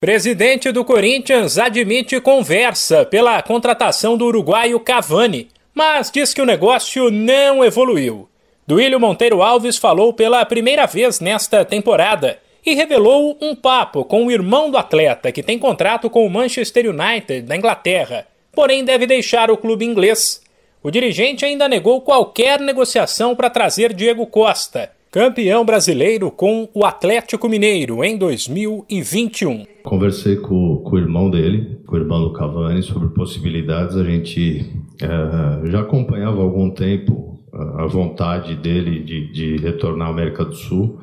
Presidente do Corinthians admite conversa pela contratação do uruguaio Cavani, mas diz que o negócio não evoluiu. Duílio Monteiro Alves falou pela primeira vez nesta temporada e revelou um papo com o irmão do atleta que tem contrato com o Manchester United da Inglaterra, porém deve deixar o clube inglês. O dirigente ainda negou qualquer negociação para trazer Diego Costa campeão brasileiro com o Atlético Mineiro em 2021. Conversei com, com o irmão dele, com o irmão do Cavani, sobre possibilidades. A gente é, já acompanhava há algum tempo a vontade dele de, de retornar à América do Sul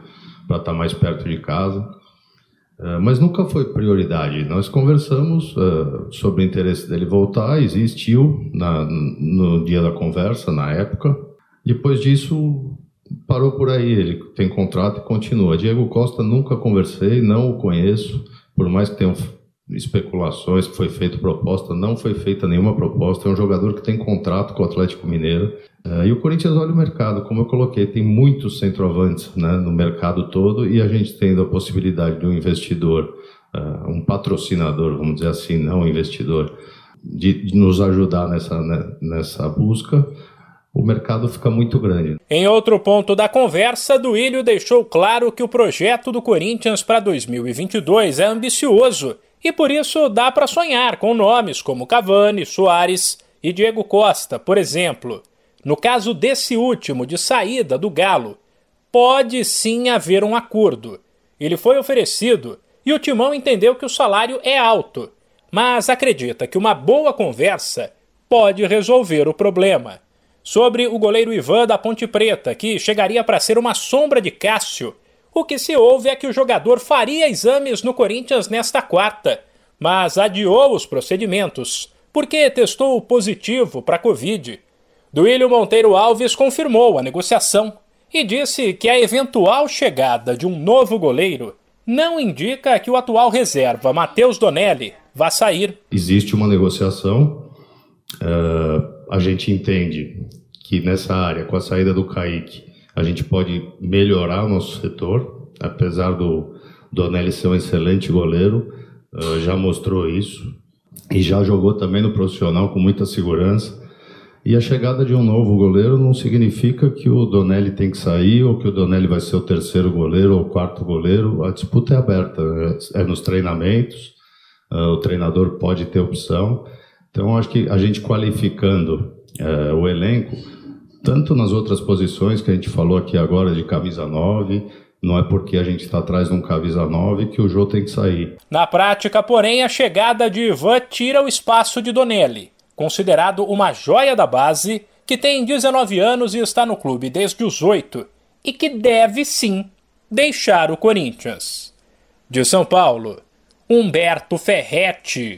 para estar mais perto de casa. É, mas nunca foi prioridade. Nós conversamos sobre o interesse dele voltar, existiu na, no dia da conversa, na época. Depois disso, parou por aí. Ele tem contrato e continua. Diego Costa nunca conversei, não o conheço, por mais que tenham especulações que foi feita proposta, não foi feita nenhuma proposta. É um jogador que tem contrato com o Atlético Mineiro. Uh, e o Corinthians olha o mercado, como eu coloquei, tem muitos centroavantes né, no mercado todo e a gente tendo a possibilidade de um investidor, uh, um patrocinador, vamos dizer assim, não um investidor, de, de nos ajudar nessa, né, nessa busca o mercado fica muito grande. Em outro ponto da conversa, Duílio deixou claro que o projeto do Corinthians para 2022 é ambicioso e por isso dá para sonhar com nomes como Cavani, Soares e Diego Costa, por exemplo. No caso desse último, de saída do Galo, pode sim haver um acordo. Ele foi oferecido e o Timão entendeu que o salário é alto, mas acredita que uma boa conversa pode resolver o problema sobre o goleiro Ivan da Ponte Preta, que chegaria para ser uma sombra de Cássio. O que se ouve é que o jogador faria exames no Corinthians nesta quarta, mas adiou os procedimentos porque testou positivo para Covid. Duílio Monteiro Alves confirmou a negociação e disse que a eventual chegada de um novo goleiro não indica que o atual reserva, Matheus Donelli, vá sair. Existe uma negociação. Uh a gente entende que nessa área, com a saída do Kaique, a gente pode melhorar o nosso setor, apesar do Donelli ser um excelente goleiro, uh, já mostrou isso e já jogou também no profissional com muita segurança. E a chegada de um novo goleiro não significa que o Donelli tem que sair ou que o Donelli vai ser o terceiro goleiro ou o quarto goleiro. A disputa é aberta, é, é nos treinamentos, uh, o treinador pode ter opção. Então, acho que a gente qualificando é, o elenco, tanto nas outras posições que a gente falou aqui agora de camisa 9, não é porque a gente está atrás de um camisa 9 que o jogo tem que sair. Na prática, porém, a chegada de Ivan tira o espaço de Donelli, considerado uma joia da base, que tem 19 anos e está no clube desde os 8, e que deve sim deixar o Corinthians. De São Paulo, Humberto Ferretti.